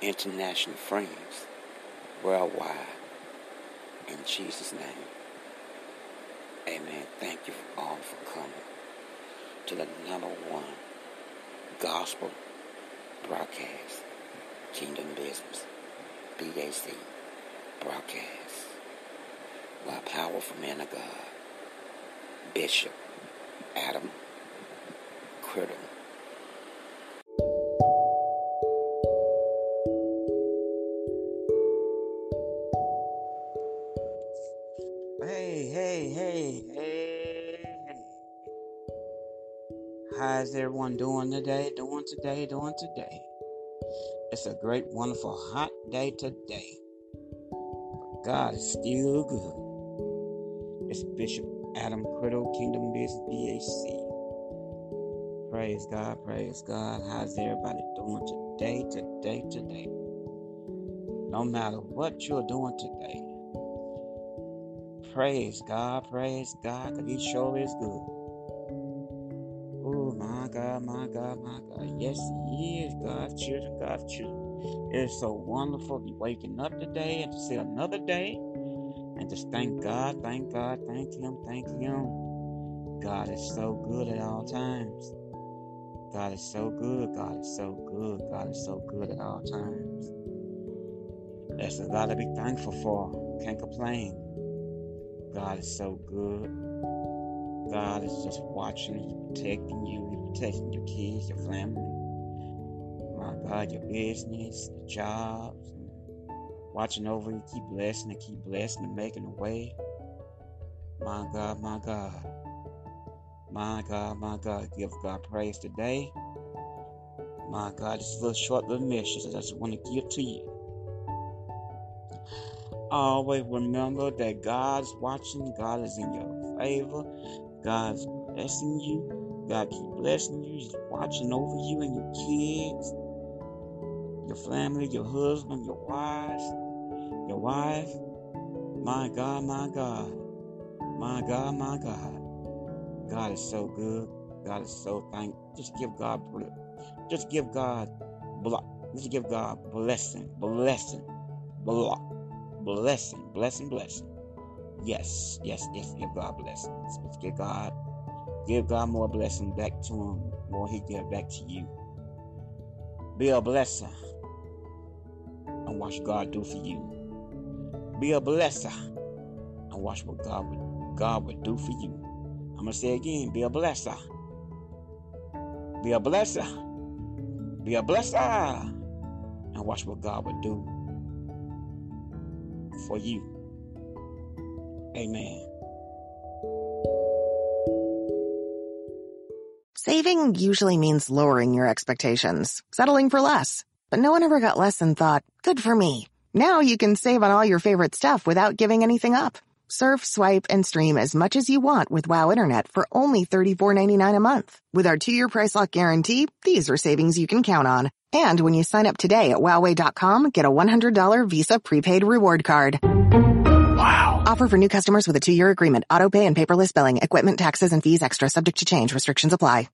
international friends worldwide in Jesus' name. Amen. Thank you all for coming to the number one gospel broadcast, Kingdom Business, BAC broadcast by powerful man of God, Bishop Adam Criddle. How's everyone doing today? Doing today? Doing today? It's a great, wonderful, hot day today. God is still good. It's Bishop Adam Criddle, Kingdom Business BAC. Praise God, praise God. How's everybody doing today, today, today? No matter what you're doing today, praise God, praise God, because He sure is good. My God, my God. Yes, He is God's children, God's children. It is so wonderful to be waking up today and to see another day and just thank God, thank God, thank Him, thank Him. God is so good at all times. God is so good. God is so good. God is so good at all times. That's a lot to be thankful for. Can't complain. God is so good. God is just watching protecting you, protecting your kids, your family. My God, your business, your jobs, watching over you, keep blessing and keep blessing and making a way. My God, my God. My God, my God, give God praise today. My God, this little short little message I just want to give to you. Always remember that God's watching, God is in your favor, God's blessing you, God keep blessing you, He's watching over you and your kids, your family, your husband, your wives, your wife. My God, my God, my God, my God. God is so good. God is so thank. Just give God, just give God, just give God blessing, blessing, blessing, blessing, blessing. Yes, yes, yes. Give God blessings. Let's give God, give God more blessing back to Him, more He give back to you. Be a blesser, and watch God do for you. Be a blesser, and watch what God would God would do for you. I'm to say again be a blesser. Be a blesser. Be a blesser. And watch what God would do for you. Amen. Saving usually means lowering your expectations, settling for less. But no one ever got less and thought, good for me. Now you can save on all your favorite stuff without giving anything up. Surf, swipe, and stream as much as you want with WoW Internet for only $34.99 a month. With our two-year price lock guarantee, these are savings you can count on. And when you sign up today at Wowway.com, get a $100 Visa prepaid reward card. Offer for new customers with a two-year agreement. Auto pay and paperless billing. Equipment taxes and fees extra subject to change. Restrictions apply.